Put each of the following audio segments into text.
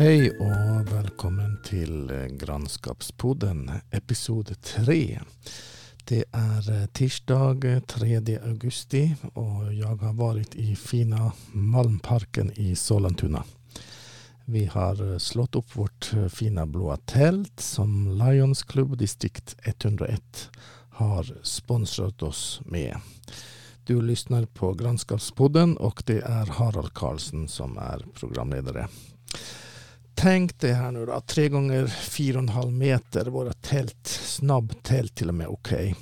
Hej och välkommen till eh, Grannskapspodden episod 3. Det är eh, tisdag eh, 3 augusti och jag har varit i fina Malmparken i Sollentuna. Vi har slått upp vårt fina blåa tält som Lions Club distrikt 101 har sponsrat oss med. Du lyssnar på Grannskapspodden och det är Harald Karlsson som är programledare. Tänk dig här nu då, tre gånger fyra och en halv meter, våra tält, snabbtält till och med, okej. Okay.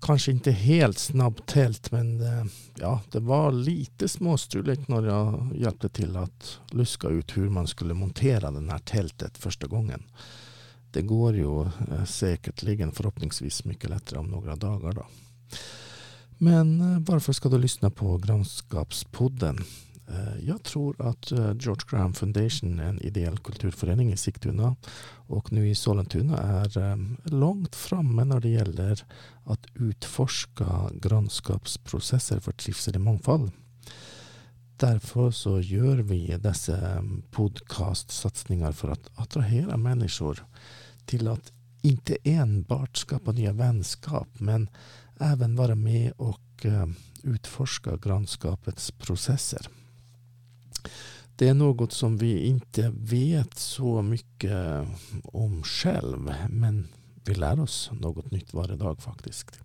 Kanske inte helt snabbtält men eh, ja, det var lite småstruligt när jag hjälpte till att luska ut hur man skulle montera det här tältet första gången. Det går ju eh, säkerligen förhoppningsvis mycket lättare om några dagar då. Men eh, varför ska du lyssna på Grannskapspodden? Eh, jag tror att eh, George Graham Foundation, en ideell kulturförening i Sigtuna och nu i Sollentuna är eh, långt framme när det gäller att utforska grannskapsprocesser för trivsel i mångfald. Därför så gör vi dessa podcastsatsningar för att attrahera människor till att inte enbart skapa nya vänskap men även vara med och utforska grannskapets processer. Det är något som vi inte vet så mycket om själv men vi lär oss något nytt varje dag faktiskt.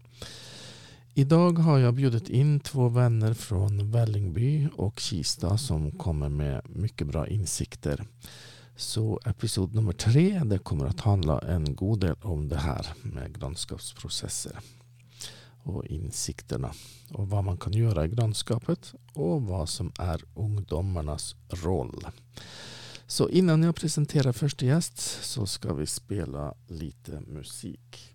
Idag har jag bjudit in två vänner från Vällingby och Kista som kommer med mycket bra insikter. Så episod nummer tre det kommer att handla en god del om det här med grannskapsprocesser och insikterna och vad man kan göra i grannskapet och vad som är ungdomarnas roll. Så innan jag presenterar första gäst så ska vi spela lite musik.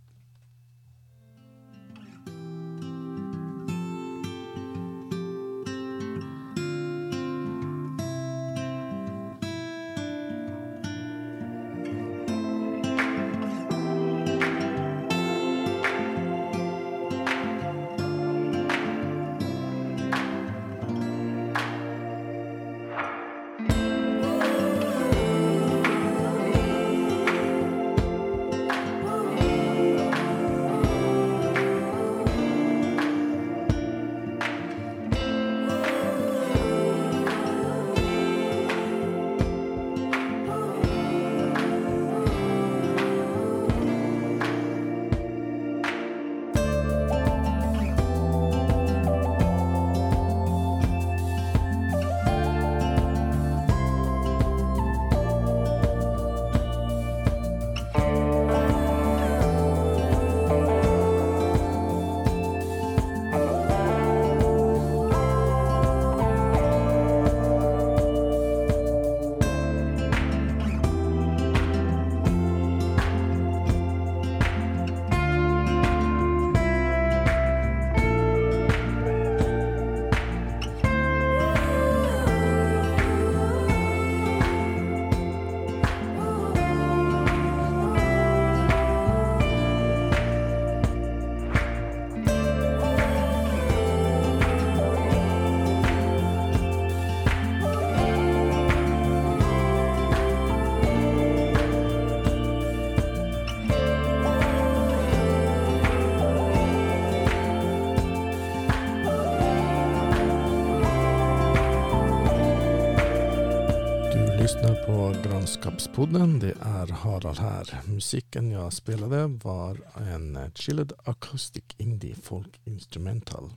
Grannskapspodden. Det är Harald här. Musiken jag spelade var en chilled acoustic indie folk instrumental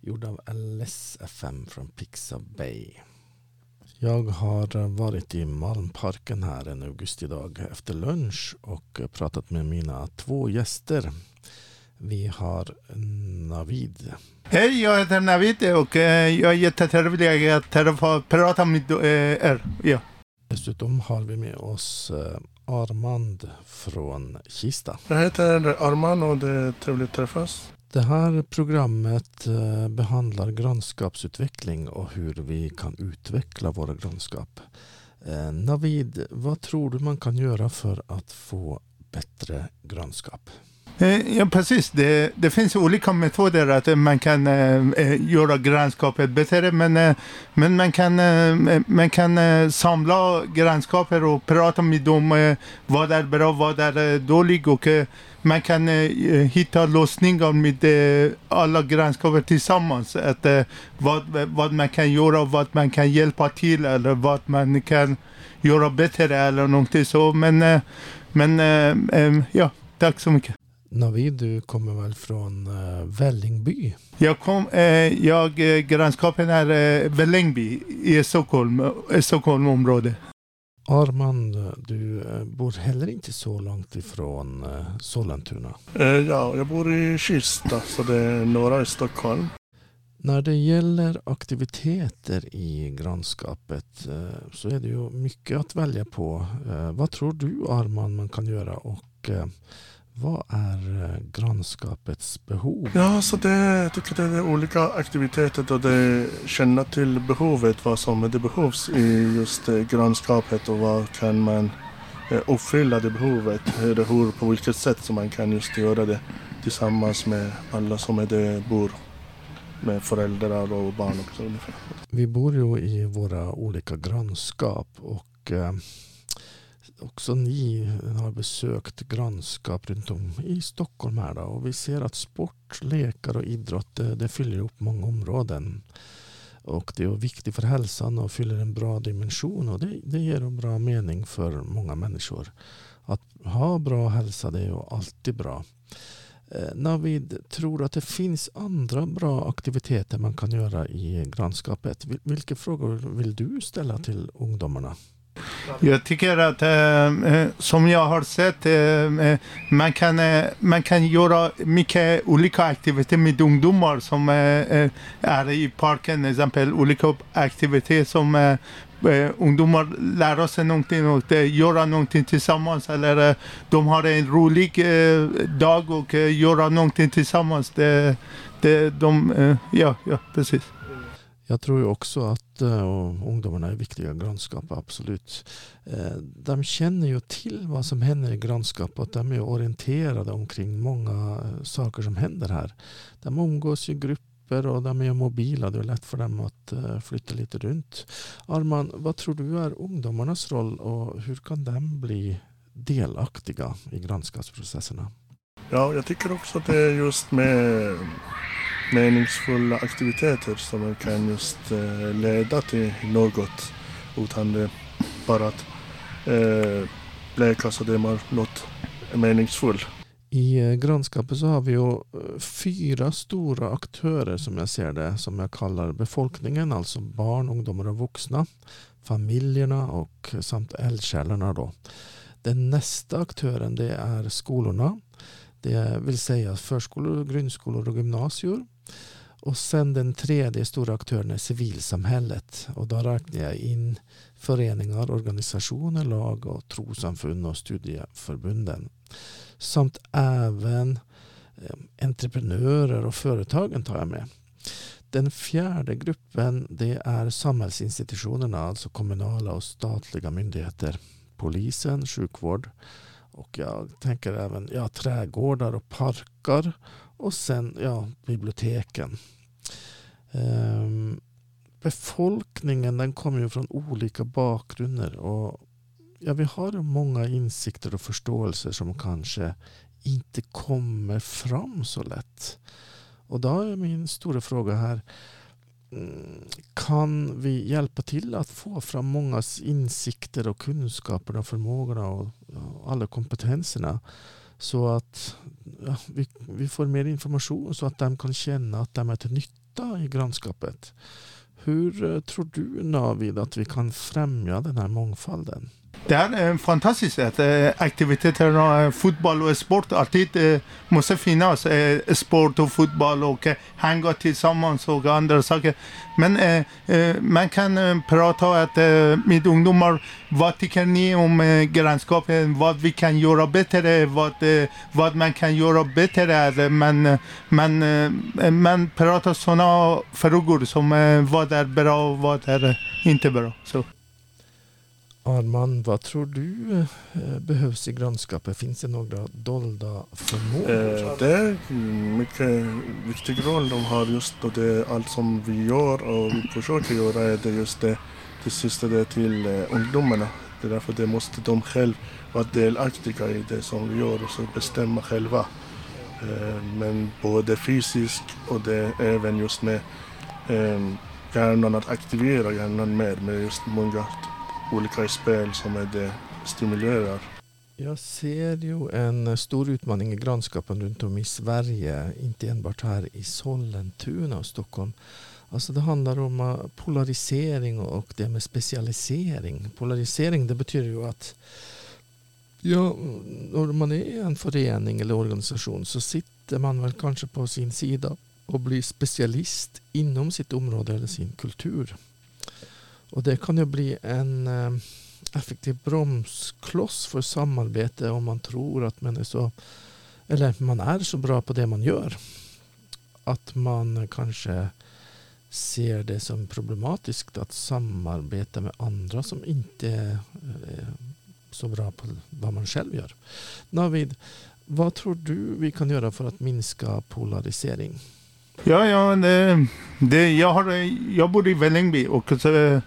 gjord av LSFM från Pixa Bay. Jag har varit i Malmparken här en augustidag efter lunch och pratat med mina två gäster. Vi har Navid. Hej, jag heter Navid och eh, jag är jättetrevlig att prata med er. Eh, ja. Dessutom har vi med oss eh, Armand från Kista. Jag heter Armand och det är trevligt att träffas. Det här programmet eh, behandlar grannskapsutveckling och hur vi kan utveckla våra grannskap. Eh, Navid, vad tror du man kan göra för att få bättre grannskap? Eh, ja, precis. Det, det finns olika metoder att eh, man kan äh, göra grannskapet bättre, men, äh, men man kan, äh, man kan samla grannskaper och prata med dem vad är bra, vad är dåligt och man kan hitta lösningar med alla grannskaper tillsammans. Att, vad, vad man kan göra, vad man kan hjälpa till eller vad man kan göra bättre eller någonting så. Men, men ja, tack så mycket. Navid, du kommer väl från eh, Vällingby? Jag kom, eh, jag, eh, grannskapen är eh, Vällingby i Stockholm, eh, Stockholmområdet. Armand, du bor heller inte så långt ifrån eh, Sollentuna. Ja, jag bor i Kista, så det är norra i Stockholm. När det gäller aktiviteter i grannskapet så är det ju mycket att välja på. Vad tror du Armand man kan göra och vad är eh, grannskapets behov? Ja, så det, jag tycker det är olika aktiviteter då det känner till behovet, vad som det behövs i just eh, grannskapet och vad kan man eh, uppfylla det behovet, eller hur, på vilket sätt som man kan just göra det tillsammans med alla som är det bor med föräldrar och barn också ungefär. Vi bor ju i våra olika grannskap och eh, också ni har besökt grannskap runt om i Stockholm här då, och vi ser att sport, lekar och idrott det, det fyller upp många områden. Och det är viktigt för hälsan och fyller en bra dimension och det, det ger en bra mening för många människor. Att ha bra hälsa det är ju alltid bra. Eh, Navid, tror du att det finns andra bra aktiviteter man kan göra i grannskapet? Vil- Vilka frågor vill du ställa till ungdomarna? Jag tycker att, eh, eh, som jag har sett, eh, eh, man, kan, eh, man kan göra mycket olika aktiviteter med ungdomar som eh, eh är i parken, till exempel olika aktiviteter som eh, ungdomar lär sig någonting och eh, göra någonting tillsammans eller eh, de har en rolig eh, dag och eh, göra någonting tillsammans. Det, det, de, eh, ja, ja, precis. Jag tror ju också att och ungdomarna är viktiga i grannskapet, absolut. Eh, de känner ju till vad som händer i grannskapet. De är orienterade omkring många eh, saker som händer här. De umgås i grupper och de är mobila. Det är lätt för dem att eh, flytta lite runt. Arman, vad tror du är ungdomarnas roll och hur kan de bli delaktiga i grannskapsprocesserna? Ja, jag tycker också att det är just med meningsfulla aktiviteter som man kan just eh, leda till något utan eh, det bara att eh, leka så det är något meningsfullt. I grannskapet så har vi ju eh, fyra stora aktörer som jag ser det, som jag kallar befolkningen, alltså barn, ungdomar och vuxna, familjerna och eh, samt eldsjälarna. Då. Den nästa aktören det är skolorna, det vill säga förskolor, grundskolor och gymnasier. Och sen den tredje stora aktören är civilsamhället och då räknar jag in föreningar, organisationer, lag och trossamfund och studieförbunden samt även eh, entreprenörer och företagen tar jag med. Den fjärde gruppen det är samhällsinstitutionerna, alltså kommunala och statliga myndigheter. Polisen, sjukvård och jag tänker även ja, trädgårdar och parker och sen ja, biblioteken. Ehm, befolkningen den kommer ju från olika bakgrunder och ja, vi har många insikter och förståelser som kanske inte kommer fram så lätt. Och då är min stora fråga här. Mm, kan vi hjälpa till att få fram mångas insikter och kunskaper och förmågorna och alla kompetenserna så att ja, vi, vi får mer information så att de kan känna att de är till nytta i grannskapet. Hur eh, tror du Navid att vi kan främja den här mångfalden? Det är eh, fantastiskt att eh, aktiviteterna, fotboll och sport alltid eh, måste finnas. Eh, sport och fotboll och eh, hänga tillsammans och andra saker. Men eh, eh, man kan eh, prata att, med ungdomar. Vad tycker ni om eh, grannskapet? Vad vi kan göra bättre? Vad, vad man kan göra bättre? Men, man, man pratar sådana frågor som vad är bra och vad är inte bra. Så. Arman, vad tror du eh, behövs i grannskapet? Finns det några dolda förmågor? Eh, det är en mycket viktig roll de har just och det allt som vi gör och vi försöker göra är det just det, det sista det till eh, ungdomarna. Det är därför det måste de själva vara delaktiga i det som vi gör och så bestämma själva. Men både fysiskt och det även just med hjärnan att aktivera hjärnan mer med just många olika spel som är det stimulerar. Jag ser ju en stor utmaning i grannskapen runt om i Sverige, inte enbart här i Sollentuna och Stockholm. Alltså det handlar om eh, polarisering och det med specialisering. Polarisering det betyder ju att ja, när man är en förening eller organisation så sitter man väl kanske på sin sida och blir specialist inom sitt område eller sin kultur. Och det kan ju bli en eh, effektiv bromskloss för samarbete om man tror att man är så eller man är så bra på det man gör. Att man kanske ser det som problematiskt att samarbeta med andra som inte är så bra på vad man själv gör. Navid, vad tror du vi kan göra för att minska polarisering? Ja, ja det, det, jag, har, jag bor i Vällingby och så,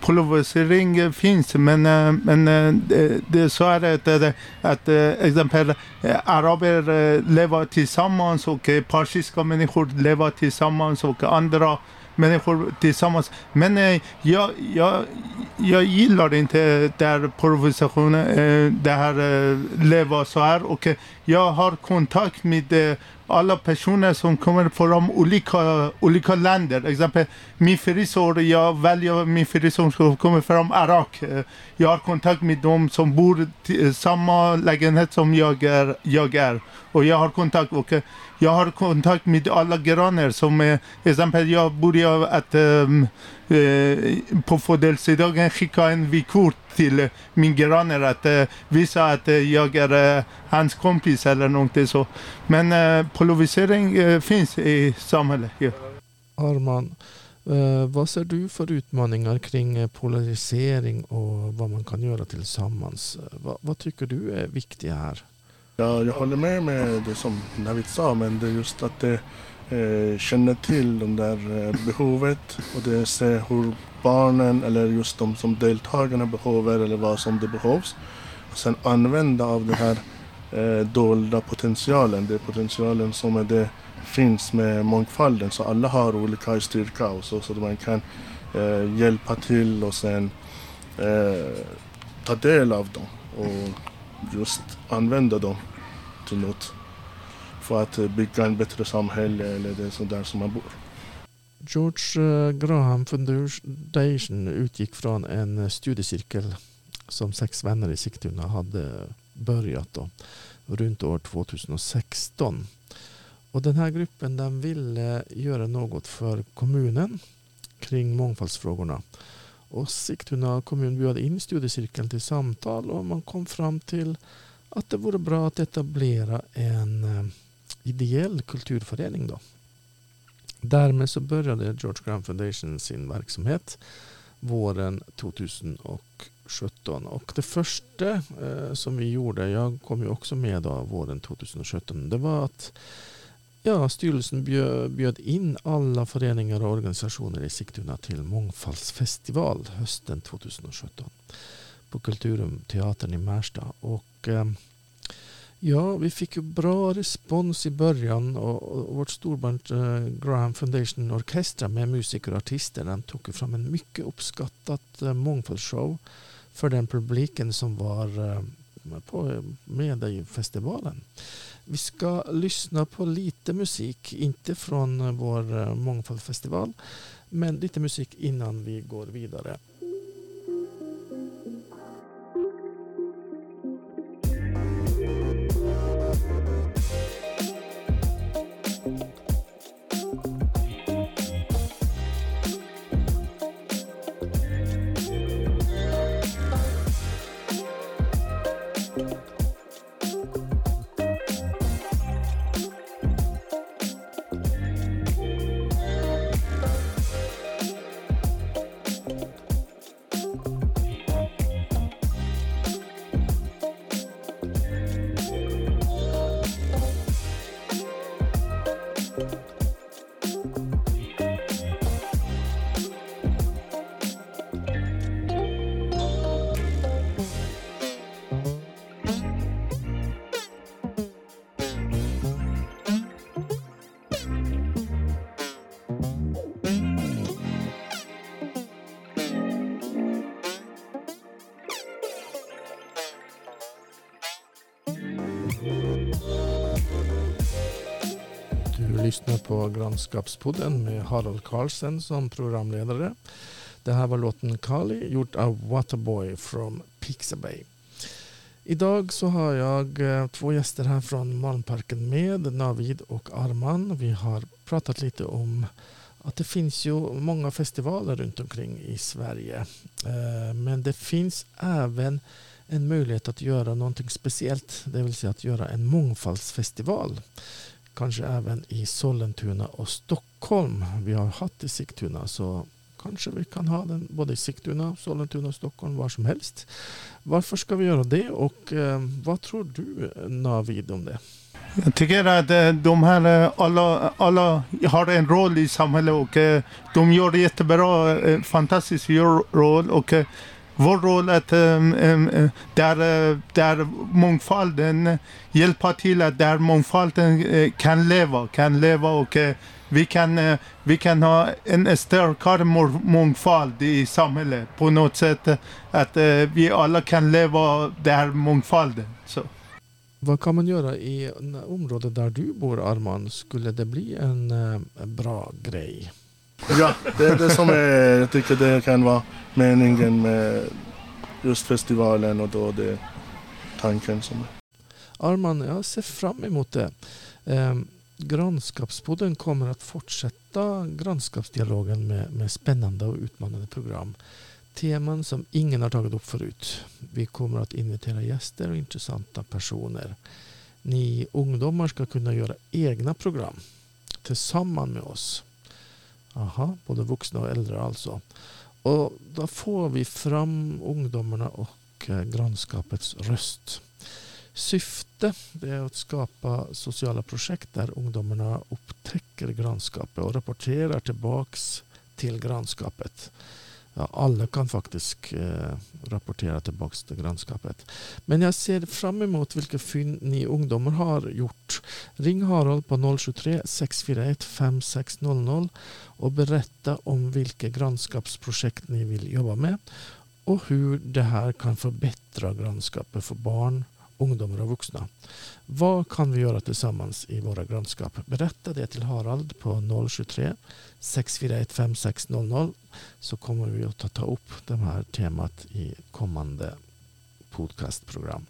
polarisering finns, men, men det, det, så är det att, att eh, exempel eh, araber eh, lever tillsammans och persiska människor lever tillsammans och andra människor tillsammans. Men eh, jag, jag, jag gillar inte där provokationen, eh, det här eh, leva så här. Och eh, jag har kontakt med eh, alla personer som kommer från olika, olika länder. Exempel min frisör, jag väljer min frisör som kommer från Irak. Jag har kontakt med dem som bor i samma lägenhet som jag är, jag är. Och jag har kontakt och jag har kontakt med alla grannar som exempel jag börjar att um, på födelsedagen skicka en vykort till min granne att uh, visa att uh, jag är uh, hans kompis eller någonting så. Men uh, polarisering uh, finns i samhället. Ja. Arman, vad ser du för utmaningar kring polarisering och vad man kan göra tillsammans? vad, vad tycker du är viktiga här? Ja, jag håller med med det som Navid sa, men det är just att det eh, känner till de där eh, behovet och det ser hur barnen eller just de som deltagarna behöver eller vad som det behövs. Och sen använda av den här eh, dolda potentialen, det potentialen som är det finns med mångfalden så alla har olika styrka och så, så att man kan eh, hjälpa till och sen eh, ta del av dem. Och just använda dem till något. För att eh, bygga ett bättre samhälle eller det som där som man bor. George eh, Graham Foundation utgick från en eh, studiecirkel som sex vänner i Sigtuna hade börjat då, runt år 2016. Och den här gruppen den ville göra något för kommunen kring mångfaldsfrågorna. Och Sigtuna kommun bjöd in studiecirkeln till samtal och man kom fram till att det vore bra att etablera en eh, ideell kulturförening. Då. Därmed så började George Graham Foundation sin verksamhet våren 2017. Och det första eh, som vi gjorde, jag kom ju också med då våren 2017, det var att Ja, styrelsen bjöd in alla föreningar och organisationer i Sigtuna till mångfaldsfestival hösten 2017 på Kulturum Teatern i Märsta. Och, eh, ja, vi fick ju bra respons i början och, vårt storband eh, Graham Foundation Orchestra med musiker och artister den tog fram en mycket uppskattad eh, mångfaldsshow för den publiken som var eh, på, med i festivalen. Vi ska lyssna på lite musik, inte från vår eh, mångfaldsfestival, men lite musik innan vi går vidare. Lyssnar på Grannskapspodden med Harald Karlsen som programledare. Det här var låten Kali gjort av Waterboy från Pixabay. Idag så har jag eh, två gäster här från Malmparken med, Navid och Arman. Vi har pratat lite om att det finns ju många festivaler runt omkring i Sverige. Eh, men det finns även en möjlighet att göra någonting speciellt, det vill säga att göra en mångfaldsfestival. Kanske även i Sollentuna och Stockholm. Vi har haft i Sigtuna så kanske vi kan ha den både i Sigtuna, Sollentuna och Stockholm, var som helst. Varför ska vi göra det och eh, vad tror du Navid om det? Jag tycker att eh, de här eh, alla, alla har en roll i samhället och eh, de gör det jättebra, fantastisk roll och vår roll är att ehm, ehm, eh, där, eh, där mångfalden hjälpa till att där mångfalden eh, kan leva, kan leva och vi kan, vi kan ha en starkare mångfald i samhället på något sätt. Att vi alla kan leva där mångfalden. Så. Vad kan man göra i området där du bor Arman? Skulle det bli en bra grej? Ja, det är det som är, jag tycker det kan vara meningen med just festivalen och då det tanken som är. Arman, jag ser fram emot det. Eh, Grannskapspodden kommer att fortsätta grannskapsdialogen med, med spännande och utmanande program. Teman som ingen har tagit upp förut. Vi kommer att invitera gäster och intressanta personer. Ni ungdomar ska kunna göra egna program tillsammans med oss. Aha, både vuxna och äldre alltså. Och då får vi fram ungdomarna och eh, grannskapets röst. Syfte är att skapa sociala projekt där ungdomarna upptäcker grannskapet och rapporterar tillbaks till grannskapet. Ja, alla kan faktiskt eh, rapportera tillbaka till grannskapet. Men jag ser fram emot vilka fynd ni ungdomar har gjort. Ring Harald på 073 641 5600 och berätta om vilka grannskapsprojekt ni vill jobba med och hur det här kan förbättra grannskapet för barn, ungdomar och vuxna. Vad kan vi göra tillsammans i våra grannskap? Berätta det till Harald på 023 641 5600 så kommer vi att ta upp det här temat i kommande podcastprogram.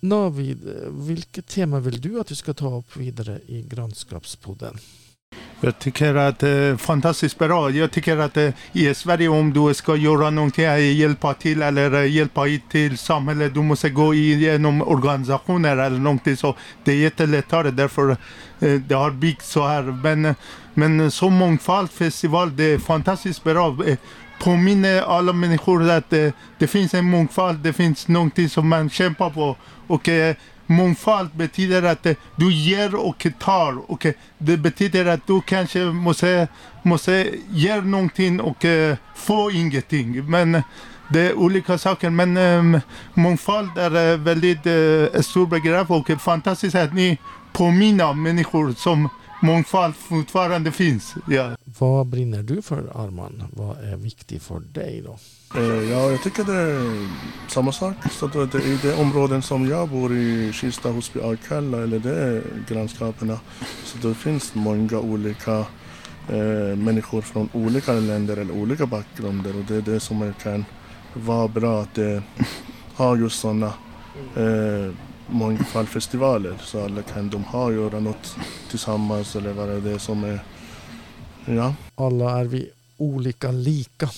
Navid, vilket tema vill du att vi ska ta upp vidare i grannskapspodden? Jag tycker att det är fantastiskt bra. Jag tycker att eh, i Sverige om du ska göra någonting, eh, hjälpa till eller hjälpa till samhället, du måste gå igenom organisationer eller någonting så. Det är jättelättare därför det har byggts så här. Men, men som mångfaldfestival, det är fantastiskt bra. Påminner alla människor att det, det finns en mångfald, det finns någonting som man kämpar på. Och mångfald betyder att eh, du ger och tar. Och eh, det betyder att du kanske måste, måste ge någonting och eh, få ingenting. Men det är olika saker. Men um, mångfald är väldigt uh, stor begrepp och fantastiskt att ni påminner människor som mångfald fortfarande finns. Ja. Vad brinner du för Arman? Vad är viktigt för dig då? Eh, ja, jag tycker det är samma sak. Så det, I de områden som jag bor i, Kista, Husby, Arkalla, eller är grannskaperna, så det finns många olika eh, människor från olika länder eller olika bakgrunder och det är det som kan vara bra att det har just sådana eh, mångfaldfestivaler så alla kan de ha göra något tillsammans eller vad är det som är Ja. Alla är vi olika lika.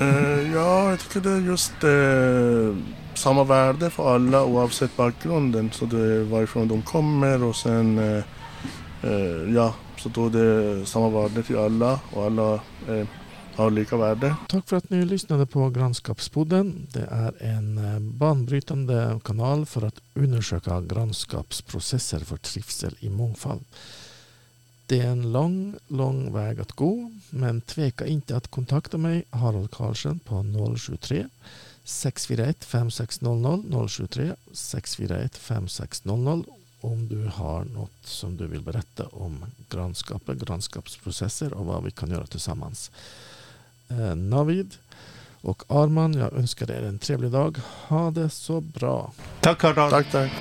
Uh, ja, jag tycker det är just uh, samma värde för alla oavsett bakgrunden. Så det är varifrån de kommer och sen uh, ja, så då är det samma värde till alla och alla av lika värde. Tack för att ni lyssnade på Grannskapspodden. Det är en eh, banbrytande kanal för att undersöka grannskapsprocesser för trivsel i mångfald. Det är en lång, lång väg att gå, men tveka inte att kontakta mig, Harald Karlsson, på 073 641 5600 073 641 5600 om du har något som du vill berätta om grannskapet, grannskapsprocesser och vad vi kan göra tillsammans. Eh, Navid och Arman, jag önskar er en trevlig dag. Ha det så bra. Tack Harald. Tack, tack.